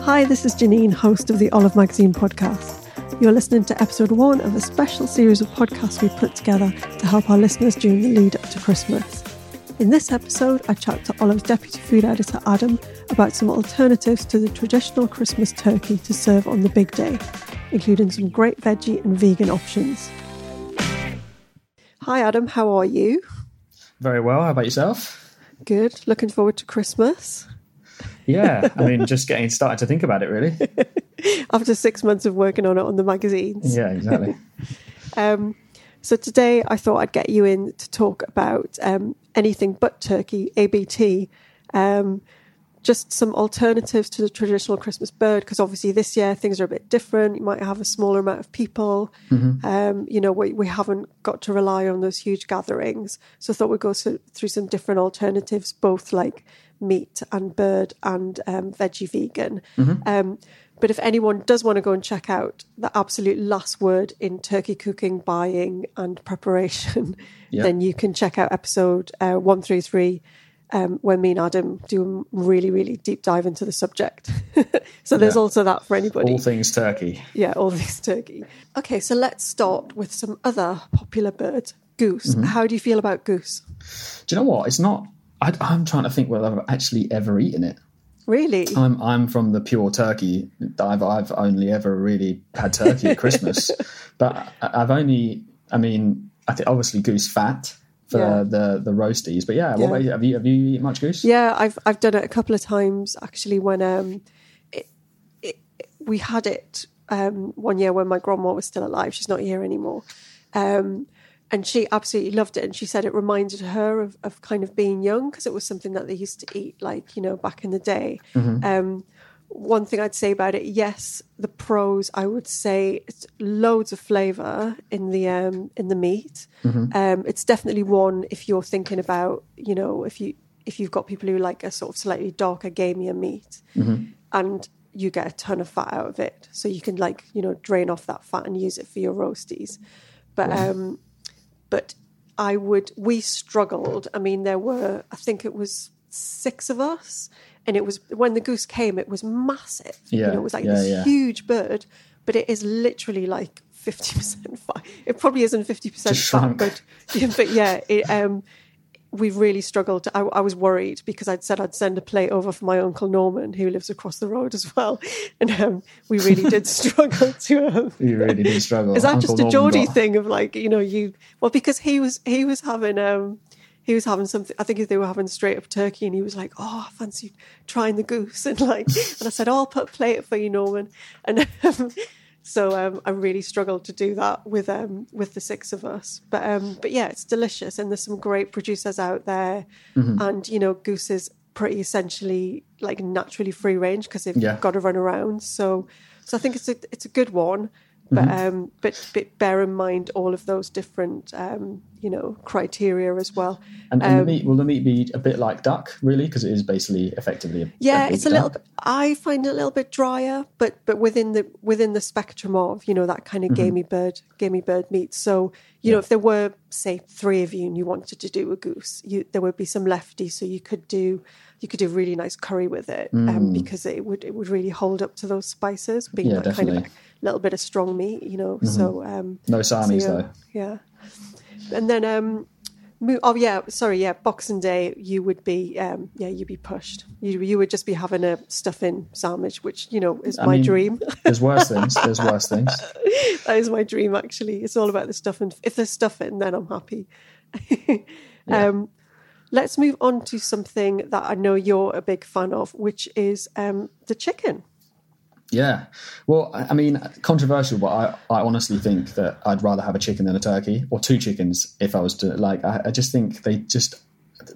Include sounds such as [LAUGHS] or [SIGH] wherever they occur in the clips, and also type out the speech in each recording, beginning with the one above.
Hi, this is Janine, host of the Olive Magazine podcast. You're listening to episode one of a special series of podcasts we put together to help our listeners during the lead up to Christmas. In this episode, I chat to Olive's deputy food editor Adam about some alternatives to the traditional Christmas turkey to serve on the big day, including some great veggie and vegan options. Hi, Adam, how are you? Very well. How about yourself? Good. Looking forward to Christmas. Yeah, I mean, just getting started to think about it, really. [LAUGHS] After six months of working on it on the magazines. Yeah, exactly. [LAUGHS] Um, so today I thought I'd get you in to talk about um, anything but turkey, ABT. Um, just some alternatives to the traditional Christmas bird, because obviously this year things are a bit different. You might have a smaller amount of people. Um, you know, we, we haven't got to rely on those huge gatherings. So I thought we'd go through some different alternatives, both like meat and bird and um, veggie vegan. Um, but if anyone does want to go and check out the absolute last word in turkey cooking, buying, and preparation, [LAUGHS] Yeah. then you can check out episode uh, 133, um, where me and Adam do a really, really deep dive into the subject. [LAUGHS] so there's Yeah. also that for anybody. All things turkey. yeah, all this turkey. Okay, so let's start with some other popular birds. Goose. Mm-hmm. How do you feel about goose? Do you know what? It's not. I, I'm trying to think whether I've actually ever eaten it. Really? I'm I'm from the pure turkey. I've I've only ever really had turkey at Christmas, [LAUGHS] but I- I've only. I mean, I think obviously goose fat for Yeah. the the roasties. But yeah, Yeah. about? Have you have you eaten much goose? Yeah, I've I've done it a couple of times actually. When um, it, it, we had it um one year when my grandma was still alive. She's not here anymore, um, and she absolutely loved it. And she said it reminded her of of kind of being young because it was something that they used to eat, like you know, back in the day. Um, one thing I'd say about it, yes, the pros I would say it's loads of flavour in the um in the meat. Um, it's definitely one if you're thinking about you know if you if you've got people who like a sort of slightly darker, gamier meat, and you get a ton of fat out of it, so you can like you know drain off that fat and use it for your roasties. But um, but I would. We struggled. I mean, there were. I think it was six of us, and it was when the goose came. It was massive. you Yeah, know, it was like yeah, this yeah. huge bird, but it is literally like fifty percent [LAUGHS] fat. It probably isn't fifty percent Just fat, but yeah, [LAUGHS] but yeah, it, um, we really struggled. I, I was worried because I'd said I'd send a plate over for my uncle Norman, who lives across the road as well, [LAUGHS] and um, we really did [LAUGHS] struggle to. Um, You really did struggle. is that Uncle just a Geordie got- thing of like you know you well because he was he was having um he was having something I think they were having straight up turkey and he was like oh I fancy trying the goose [LAUGHS] and like and I said oh I'll put a plate for you Norman and um, so um, I really struggled to do that with um with the six of us but um but yeah it's delicious and there's some great producers out there Mm-hmm. and you know goose is pretty essentially like naturally free range because they've Yeah. got to run around so so I think it's a it's a good one but Mm-hmm. um, but, but bear in mind all of those different um, you know criteria as well. And, and Um, the meat will the meat be a bit like duck, really, because it is basically effectively. A, Yeah, big it's a little. duck. bit I find it a little bit drier, but but within the within the spectrum of you know that kind of Mm-hmm. gamey bird gamey bird meat. So you know if there were say three of you and you wanted to do a goose, you there would be some lefty, so you could do you could do really nice curry with it um, because it would it would really hold up to those spices, being Mm. Yeah, that kind of definitely. Mm-hmm. little bit of strong meat, you know. So um, No so yeah, though. Yeah, and then um, Oh yeah, sorry, yeah. Boxing Day, you would be, um, yeah, you'd be pushed. You you would just be having a stuffing sandwich, which you know is I my mean, dream. There's worse things. There's [LAUGHS] worse things. that is my dream. Actually, it's all about the stuffing. If there's stuffing, then I'm happy. [LAUGHS] um, let's move on to something that I know you're a big fan of, which is um, the chicken. Yeah. Well, I mean, controversial, but I, I honestly think that I'd rather have a chicken than a turkey or two chickens if I was to like. I, I just think they just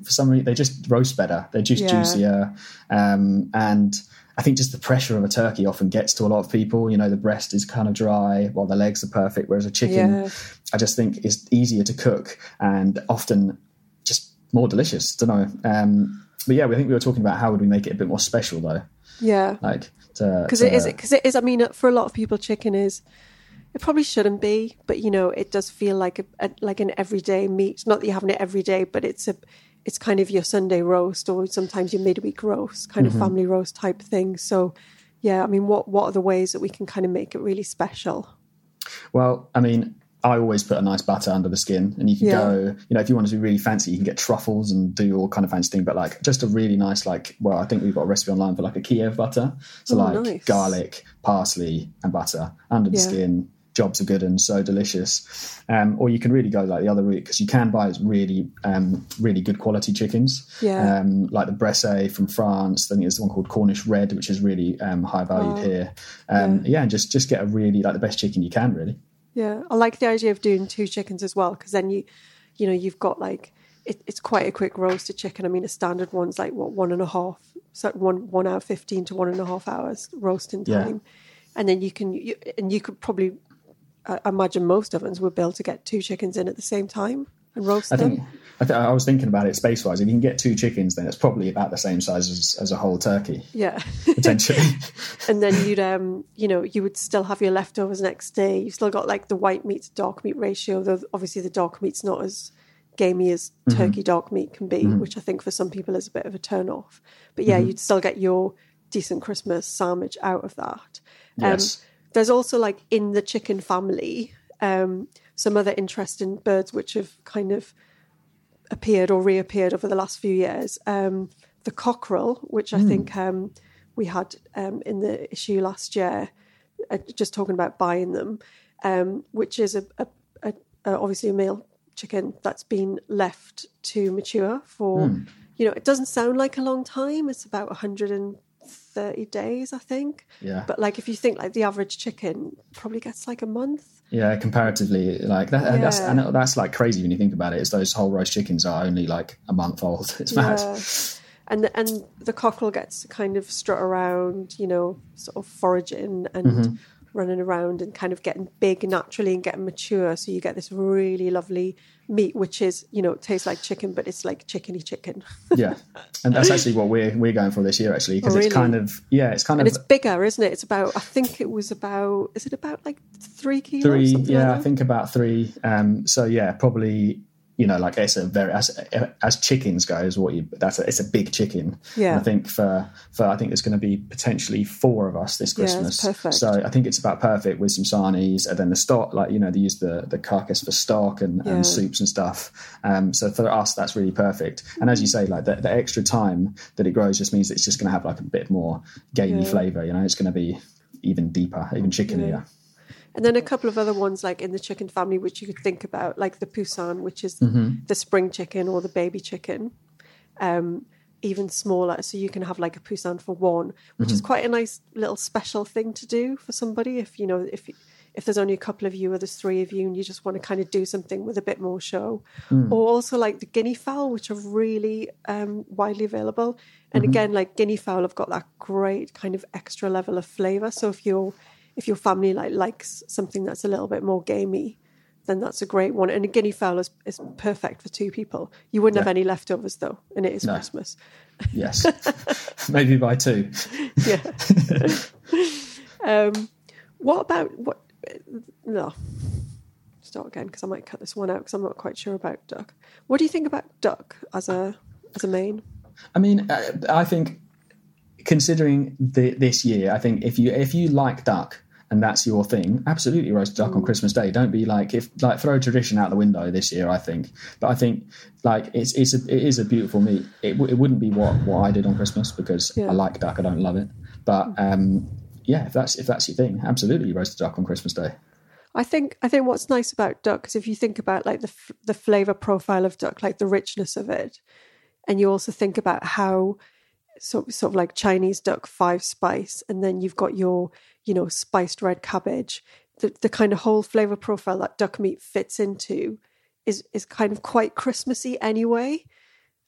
for some reason they just roast better. They're just Yeah. juicier, um, and I think just the pressure of a turkey often gets to a lot of people. You know, the breast is kind of dry while the legs are perfect, whereas a chicken, Yeah. I just think is easier to cook and often just more delicious. Don't know. Um, but yeah, we think we were talking about how would we make it a bit more special though, Yeah, like because it is because it is. I mean, for a lot of people, chicken is. It probably shouldn't be, but you know, it does feel like a, a like an everyday meat. Not that you're having it every day, but it's a it's kind of your Sunday roast or sometimes your midweek roast, kind of mm-hmm. family roast type thing. So, yeah, I mean, what what are the ways that we can kind of make it really special? Well, I mean, I always put a nice butter under the skin, and you can Yeah. go, you know, if you want to be really fancy, you can get truffles and do all kind of fancy thing. But like, just a really nice, like, well, I think we've got a recipe online for like a Kiev butter. So Oh, like nice. garlic, parsley, and butter under the Yeah. skin. Jobs are good and so delicious. Um, or you can really go like the other route because you can buy really, um, really good quality chickens. Yeah. Um, like the Bresse from France. I think there's one called Cornish Red, which is really um, high valued here. Um, yeah. and just just get a really like the best chicken you can, really. Yeah, I like the idea of doing two chickens as well because then you, you know, you've got like it, it's quite a quick roasted chicken. I mean, a standard one's like what one and a half, so one one hour fifteen to one and a half hours roasting Yeah. time, and then you can you, and you could probably I imagine most ovens would be able to get two chickens in at the same time roast I them. think I, th- I was thinking about it space wise. If you can get two chickens, then it's probably about the same size as, as a whole turkey, Yeah, potentially. [LAUGHS] and then you'd um you know you would still have your leftovers next day. You've still got like the white meat to dark meat ratio. Though obviously the dark meat's not as gamey as Mm-hmm. turkey dark meat can be, which I think for some people is a bit of a turn off. But Mm-hmm. yeah, you'd still get your decent Christmas sandwich out of that. Um, Yes. There's also like in the chicken family um, some other interesting birds which have kind of appeared or reappeared over the last few years. Um, the cockerel, which I think um, we had um, in the issue last year, uh, just talking about buying them, um, which is a, a, a, a obviously a male chicken that's been left to mature for, you know, it doesn't sound like a long time. It's about 130 days, I think. Yeah. But like if you think like the average chicken probably gets like a month. Yeah, comparatively, like that, and that's and that's like crazy when you think about it. Is those whole roast chickens are only like a month old? [LAUGHS] It's mad. And the, and the cockerel gets to kind of strut around, you know, sort of foraging and Mm-hmm. Running around and kind of getting big naturally and getting mature. So you get this really lovely meat, which is, you know, it tastes like chicken, but it's like chickeny chicken. [LAUGHS] yeah, and that's actually what we're we're going for this year actually because Oh, it's kind of yeah, it's kind and of it's bigger, isn't it? It's about, I think it was about, is it about like three kilos? three yeah like i think about three um so yeah probably you know like it's a very as as chickens go is what you that's a, it's a big chicken Yeah. And i think for for i think there's going to be potentially four of us this Yeah, christmas perfect. so i think it's about perfect with some sarnies and then the stock like you know they use the the carcass for stock and, Yeah. and soups and stuff um so for us that's really perfect and as you say like the, the extra time that it grows just means it's just going to have like a bit more gamey Yeah. flavor you know it's going to be even deeper even chickenier Yeah. And then a couple of other ones like in the chicken family, which you could think about, like the Poussin, which is Mm-hmm. the spring chicken or the baby chicken, um, even smaller. So you can have like a Poussin for one, which Mm-hmm. is quite a nice little special thing to do for somebody. If you know, if if there's only a couple of you or there's three of you, and you just want to kind of do something with a bit more show, Mm. or also like the guinea fowl, which are really um, widely available. And Mm-hmm. again, like guinea fowl have got that great kind of extra level of flavor. So if you're if your family like likes something that's a little bit more gamey, then that's a great one. And a guinea fowl is, is perfect for two people. You wouldn't have any leftovers though, and it is No. Christmas. yes [LAUGHS] maybe by two [LAUGHS] Yeah. um, what about what? No, start again because I might cut this one out because I'm not quite sure about duck. What do you think about duck as a as a main? I mean, uh, I think considering the, this year, I think if you if you like duck and that's your thing, absolutely roast duck on Christmas Day. Don't be like if like throw tradition out the window this year. I think, but I think like it's it's a, it is a beautiful meat. It, w- it wouldn't be what what I did on Christmas because Yeah. I like duck. I don't love it, but um, yeah, if that's if that's your thing, absolutely roast duck on Christmas Day. I think I think what's nice about duck is if you think about like the f- the flavor profile of duck, like the richness of it, and you also think about how sort sort of like Chinese duck five spice, and then you've got your you know spiced red cabbage. The the kind of whole flavor profile that duck meat fits into is is kind of quite Christmassy anyway.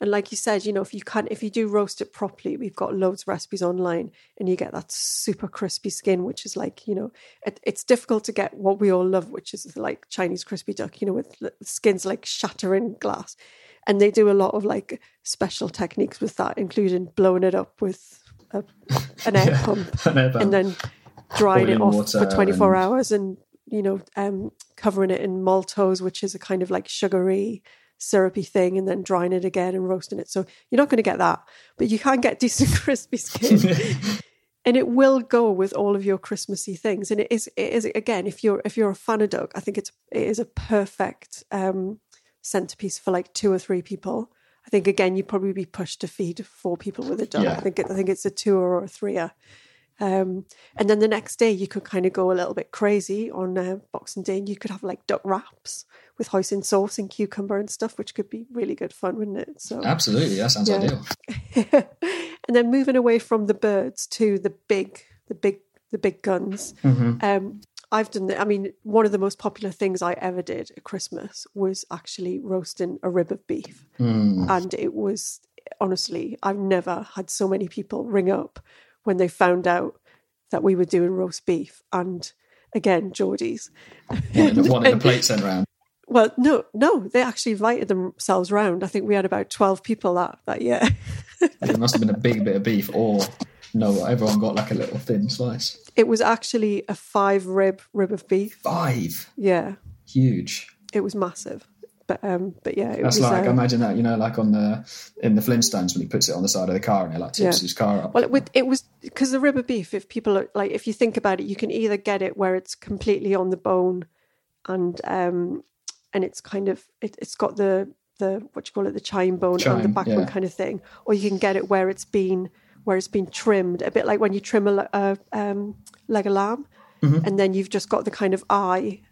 And like you said, you know, if you can, if you do roast it properly, we've got loads of recipes online, and you get that super crispy skin, which is like, you know, it, it's difficult to get what we all love, which is like Chinese crispy duck, you know, with skins like shattering glass. And they do a lot of like special techniques with that, including blowing it up with a, an air [LAUGHS] pump An air pump. and then drying it off for 24 and- hours and you know um covering it in maltose which is a kind of like sugary syrupy thing and then drying it again and roasting it. So you're not going to get that but you can get [LAUGHS] decent crispy skin. [LAUGHS] And it will go with all of your christmassy things. And it is it is again if you're if you're a fan of duck i think it's it is a perfect um centerpiece for like two or three people i think again you'd probably be pushed to feed four people with a duck Yeah. i think it, i think it's a two or a three um, and then the next day, you could kind of go a little bit crazy on uh, Boxing Day, and you could have like duck wraps with hoisin sauce and cucumber and stuff, which could be really good fun, wouldn't it? So, Absolutely, that sounds Yeah. ideal. [LAUGHS] and then moving away from the birds to the big, the big, the big guns. Um, I've done. that. I mean, one of the most popular things I ever did at Christmas was actually roasting a rib of beef, mm. and it was honestly, I've never had so many people ring up when they found out that we were doing roast beef, and again, Geordies. Wanted, wanted a plate sent round. Well, no, no, they actually invited themselves round. I think we had about twelve people that that year. It must have been a big bit of beef, or no, everyone got like a little thin slice. It was actually a five rib rib of beef. Five, Yeah, huge. it was massive. But um, but yeah, it That's was. like uh, imagine that you know, like on the in the Flintstones when he puts it on the side of the car and it like tips Yeah. his car up. Well, it, would- it was because the rib of beef. If people are like, if you think about it, you can either get it where it's completely on the bone, and um, and it's kind of it, it's got the the what do you call it, the chine bone and the backbone yeah. kind of thing, or you can get it where it's been where it's been trimmed, a bit like when you trim a, a um, leg of lamb, Mm-hmm. and then you've just got the kind of eye.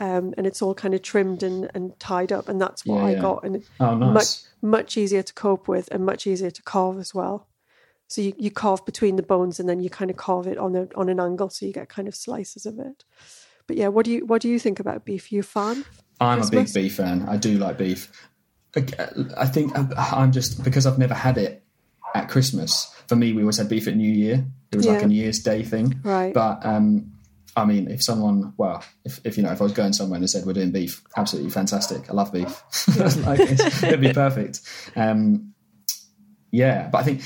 Um, and it's all kind of trimmed and, and tied up, and that's what Yeah, I yeah. got. And Oh, nice. much much easier to cope with and much easier to carve as well. So you, you carve between the bones and then you kind of carve it on a on an angle so you get kind of slices of it. But yeah, what do you what do you think about beef? You a fan? I'm a big beef fan. I do like beef. I- think I'm just because I've never had it at Christmas. For me, we always had beef at New Year. It was like a New Year's Day thing. Right. But um, I mean, if someone, well, if, if you know, if I was going somewhere and they said we're doing beef, absolutely fantastic. I love beef. [LAUGHS] like, it'd be perfect. Um, yeah, but I think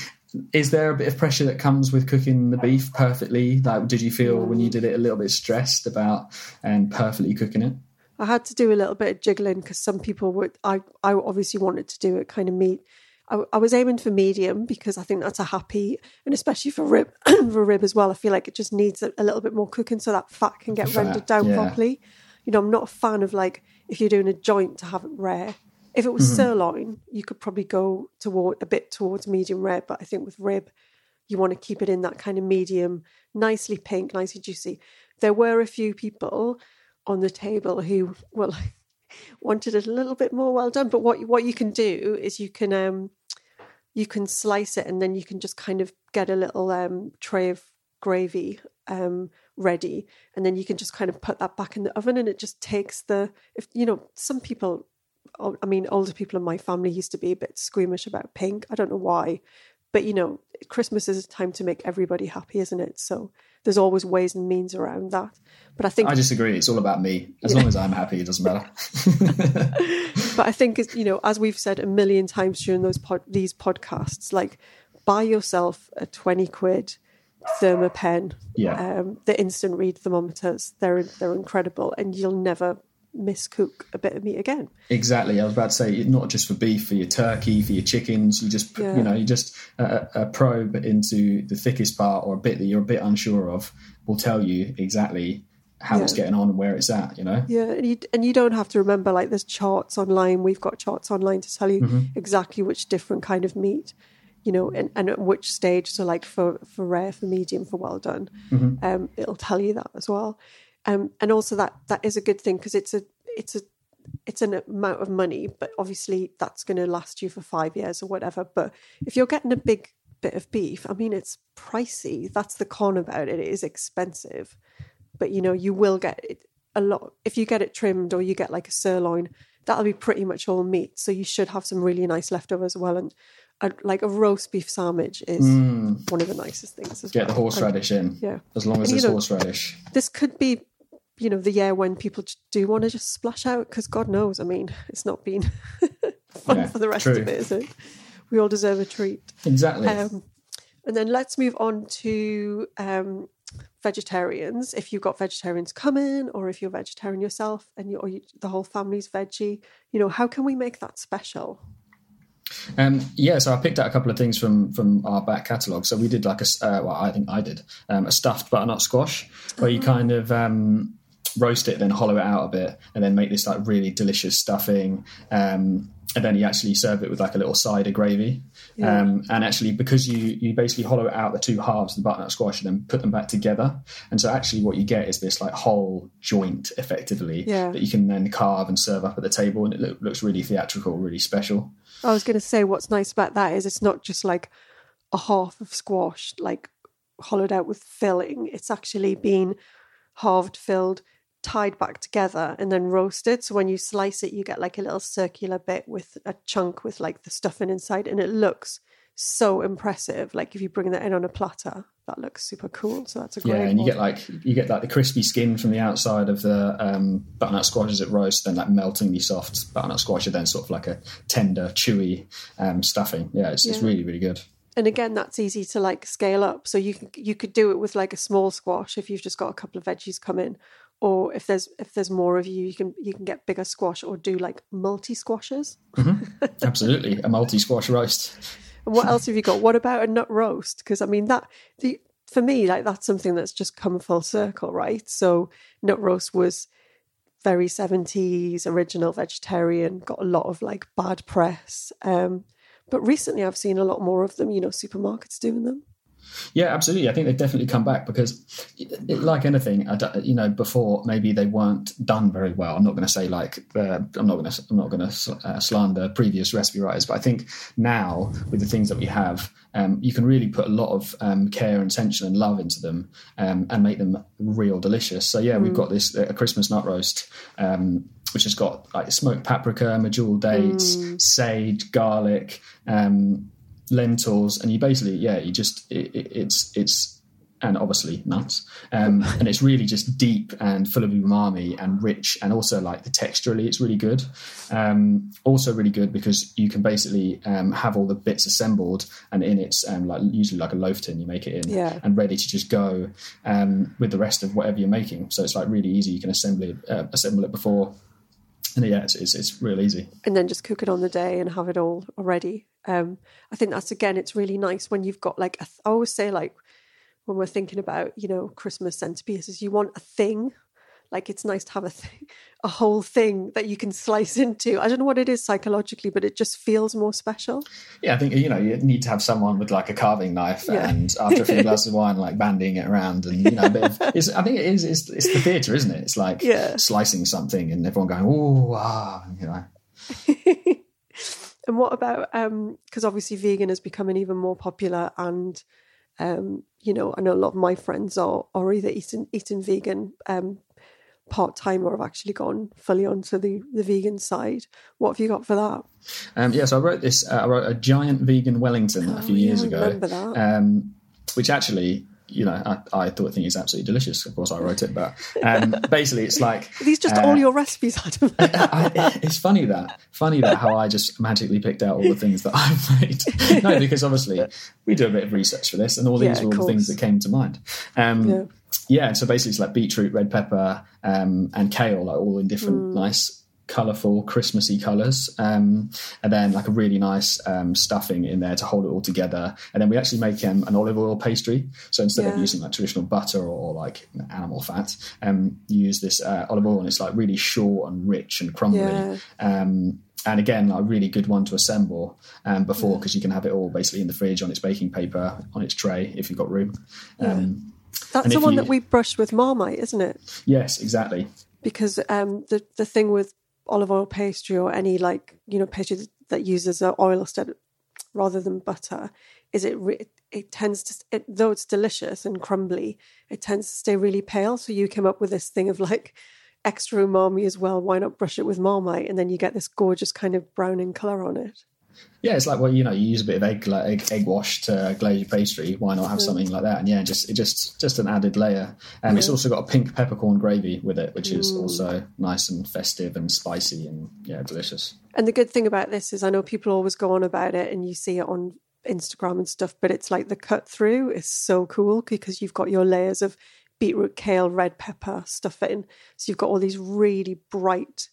is there a bit of pressure that comes with cooking the beef perfectly? Like, did you feel when you did it a little bit stressed about and perfectly cooking it? I had to do a little bit of jiggling because some people would. I I obviously wanted to do it kind of meat. I, I was aiming for medium because I think that's a happy, and especially for rib, [CLEARS THROAT] for rib as well. I feel like it just needs a, a little bit more cooking so that fat can get Fat, rendered down yeah. properly. You know, I'm not a fan of like if you're doing a joint to have it rare. If it was Mm-hmm. sirloin, you could probably go toward a bit towards medium rare, but I think with rib, you want to keep it in that kind of medium, nicely pink, nicely juicy. There were a few people on the table who well [LAUGHS] wanted it a little bit more well done. But what what you can do is you can um you can slice it and then you can just kind of get a little um tray of gravy um ready and then you can just kind of put that back in the oven and it just takes the if you know some people I mean older people in my family used to be a bit squeamish about pink. I don't know why. But you know, Christmas is a time to make everybody happy, isn't it? So there's always ways and means around that. But I think I disagree. It's all about me. As long as I'm happy, it doesn't matter. [LAUGHS] but I think it's, you know, as we've said a million times during those pod, these podcasts, like buy yourself a twenty quid Thermapen. Yeah. Um, the instant read thermometers, they're they're incredible, and you'll never miscook a bit of meat again. Exactly. I was about to say, not just for beef, for your turkey, for your chickens. You just, Yeah. you know, you just uh, a probe into the thickest part or a bit that you're a bit unsure of will tell you exactly how it's getting on and where it's at. You know. Yeah, and you and you don't have to remember like there's charts online. We've got charts online to tell you Mm-hmm. exactly which different kind of meat, you know, and, and at which stage. So like for for rare, for medium, for well done, Mm-hmm. um, it'll tell you that as well. Um, and also that that is a good thing because it's a it's a it's an amount of money, but obviously that's going to last you for five years or whatever. But if you're getting a big bit of beef, I mean, it's pricey. That's the con about it. It is expensive, but you know, you will get it a lot. If you get it trimmed or you get like a sirloin, that'll be pretty much all meat. So you should have some really nice leftovers as well. And a, like a roast beef sandwich is one of the nicest things as Get well. the horseradish in. Yeah. As long as And, you know, horseradish. This could be, you know, the year when people do want to just splash out because God knows, I mean, it's not been [LAUGHS] fun Yeah, for the rest true. of it, is it? We all deserve a treat. Exactly. Um, and then let's move on to um, vegetarians. If you've got vegetarians coming, or if you're vegetarian yourself, and you, or you, the whole family's veggie, you know, how can we make that special? Um, yeah, so I picked out a couple of things from from our back catalogue. So we did like a, uh, well, I think I did um, a stuffed butternut squash, where you kind of um, roast it, then hollow it out a bit, and then make this like really delicious stuffing. Um, and then you actually serve it with like a little cider gravy. Um, and actually, because you you basically hollow out the two halves of the butternut squash and then put them back together, and so actually what you get is this like whole joint, effectively, Yeah. that you can then carve and serve up at the table, and it loo- looks really theatrical, really special. I was going to say what's nice about that is it's not just like a half of squash, like hollowed out with filling. It's actually been halved, filled, tied back together, and then roasted. So when you slice it, you get like a little circular bit with a chunk with like the stuffing inside, and it looks so impressive. Like if you bring that in on a platter, that looks super cool. So that's a great. Yeah, and you get like you get like the crispy skin from the outside of the um, butternut squash as it roasts, then like meltingly soft butternut squash, and then sort of like a tender, chewy um, stuffing. Yeah, it's, it's really, really good. and again that's easy to like scale up so you can you could do it with like a small squash if you've just got a couple of veggies come in or if there's if there's more of you you can you can get bigger squash or do like multi squashes [LAUGHS] Absolutely, a multi squash roast. and what else have you got? What about a nut roast? Because i mean that the for me like that's something that's just come full circle right? So nut roast was very 70s original vegetarian got a lot of like bad press. Um but recently i've seen a lot more of them you know supermarkets doing them Yeah, absolutely. I think they've definitely come back because, it, like anything, you know, before maybe they weren't done very well. I'm not going to say like uh, I'm not going to I'm not going to uh, slander previous recipe writers, but I think now with the things that we have, um, you can really put a lot of um, care and attention and love into them um, and make them real delicious. So yeah, we've got this a Christmas nut roast. Um, which has got like smoked paprika, medjool dates, sage, garlic, um, lentils, and you basically, yeah, you just it, it, it's it's and obviously nuts, um, [LAUGHS] and it's really just deep and full of umami and rich, and also like the texturally, it's really good. Um, also really good because you can basically um, have all the bits assembled, and in it's um, like usually like a loaf tin, you make it in, Yeah. and ready to just go um, with the rest of whatever you're making. So it's like really easy. You can assemble it, uh, assemble it before. And yeah, it's, it's, it's real easy. and then just cook it on the day and have it all already. Um, I think that's again, it's really nice when you've got like th- I always say like when we're thinking about you know Christmas centerpieces, you want a thing. Like it's nice to have a thing, a whole thing that you can slice into. I don't know what it is psychologically, but it just feels more special. Yeah, I think you know you need to have someone with like a carving knife Yeah. and after a few [LAUGHS] glasses of wine, like bandying it around, and you know, a bit of, [LAUGHS] it's, I think it is. It's, it's the theatre, isn't it? It's like Yeah. slicing something and everyone going, "Oh, ah," you know. [LAUGHS] And what about um because obviously vegan is becoming even more popular, and um, you know I know a lot of my friends are are either eating eating vegan um, part time or have actually gone fully onto the the vegan side. What have you got for that? Um, yeah, so I wrote this. Uh, I wrote a giant vegan Wellington a few Oh, yeah, years I ago, remember that. Um, which actually, you know, I, I thought thing is absolutely delicious. Of course, I wrote it, but um, [LAUGHS] basically, it's like Are these just uh, all your recipes, Adam? [LAUGHS] I, it's funny that funny that how I just magically picked out all the things that I've made. no, because obviously we do a bit of research for this, and all these Yeah, were all the things that came to mind. Um, Yeah. Yeah, so basically it's like beetroot, red pepper, um, and kale, like all in different nice colourful Christmassy colours, um, and then like a really nice um, stuffing in there to hold it all together. And then we actually make um, an olive oil pastry. So instead of using like traditional butter or, or like animal fat, um, you use this uh, olive oil, and it's like really short and rich and crumbly. Yeah. Um, and again, like, a really good one to assemble um, before because you can have it all basically in the fridge on its baking paper on its tray if you've got room. Um, That's the one you- that we brushed with Marmite, isn't it? yes, exactly. because um, the the thing with olive oil pastry or any like you know pastry that, uses oil instead rather than butter is it re- it tends to it, though it's delicious and crumbly it tends to stay really pale so you came up with this thing of like extra umami as well why not brush it with marmite and then you get this gorgeous kind of browning color on it Yeah, it's like well, you know, you use a bit of egg like egg, egg wash to glaze your pastry. Why not have mm-hmm. something like that? And yeah, just it just just an added layer. And it's mm-hmm. also got a pink peppercorn gravy with it, which is mm. also nice and festive and spicy and yeah, delicious. And the good thing about this is, I know people always go on about it, and you see it on Instagram and stuff. But it's like the cut through is so cool because you've got your layers of beetroot, kale, red pepper stuff in. So you've got all these really bright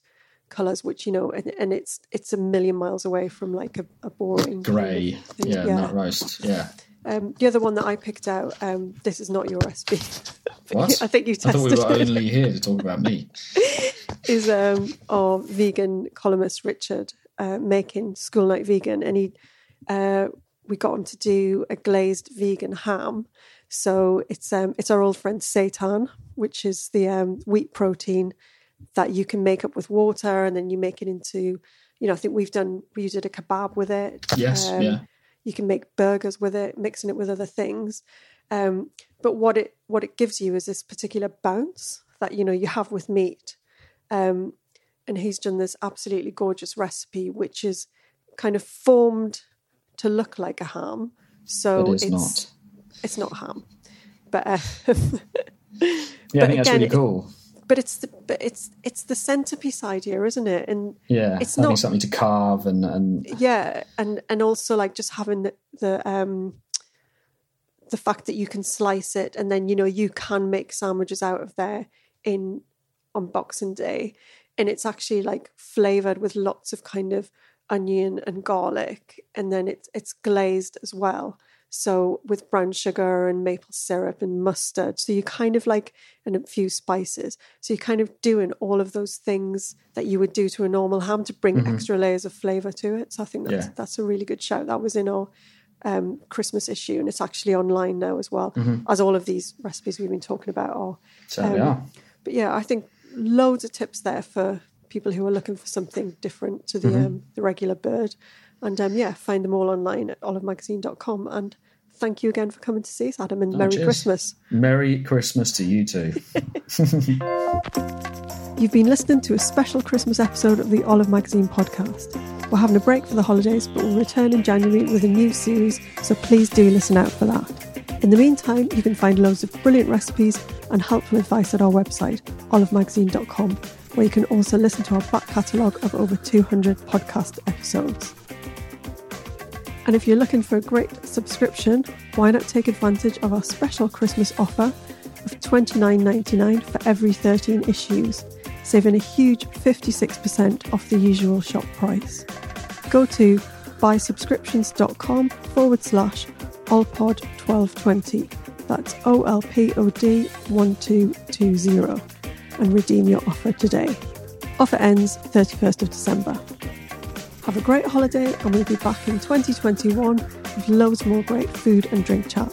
colors, which you know, and, and it's it's a million miles away from like a, a boring Grey, thing. yeah, nut roast, yeah. Um, the other one that I picked out, um, this is not your recipe. [LAUGHS] What? I think you tested. I thought we were only here to talk about me. [LAUGHS] is um, our vegan columnist Richard uh, Makin School Night Vegan, and he uh, we got him to do a glazed vegan ham. So it's um, it's our old friend seitan, which is the um, wheat protein that you can make up with water, and then you make it into. You know, I think we've done. We did a kebab with it. Yes, Um, yeah. You can make burgers with it, mixing it with other things. Um, but what it what it gives you is this particular bounce that you know you have with meat. Um, and he's done this absolutely gorgeous recipe, which is kind of formed to look like a ham. So But it's it's not. It's not ham, but uh, [LAUGHS] Yeah, I but think that's again, really it- cool. But it's the but it's it's the centerpiece idea, isn't it? And Yeah, it's having not- something to carve and and yeah and and also like just having the, the um the fact that you can slice it and then you know you can make sandwiches out of there in on boxing day. And it's actually like flavored with lots of kind of onion and garlic. And then it's it's glazed as well so with brown sugar and maple syrup and mustard so you kind of like and a few spices so you're kind of doing all of those things that you would do to a normal ham to bring extra layers of flavor to it so i think that's Yeah. that's a really good shout that was in our um, Christmas issue, and it's actually online now as well, as all of these recipes we've been talking about are. so we are. But yeah, I think loads of tips there for people who are looking for something different to the Mm-hmm. um, the regular bird. And um, yeah, find them all online at olivemagazine.com. And thank you again for coming to see us, Adam, and Merry Oh, cheers. Christmas. Merry Christmas to you too. [LAUGHS] You've been listening to a special Christmas episode of the Olive Magazine podcast. We're having a break for the holidays, but we'll return in January with a new series, so please do listen out for that. In the meantime, you can find loads of brilliant recipes and helpful advice at our website, olivemagazine.com, where you can also listen to our back catalogue of over 200 podcast episodes. And if you're looking for a great subscription, why not take advantage of our special Christmas offer of $29.99 for every 13 issues, saving a huge 56% off the usual shop price. Go to buysubscriptions.com forward slash olpod1220. That's OLPOD 1220 and redeem your offer today. Offer ends 31st of December. Have a great holiday, and we'll be back in 2021 with loads more great food and drink chat.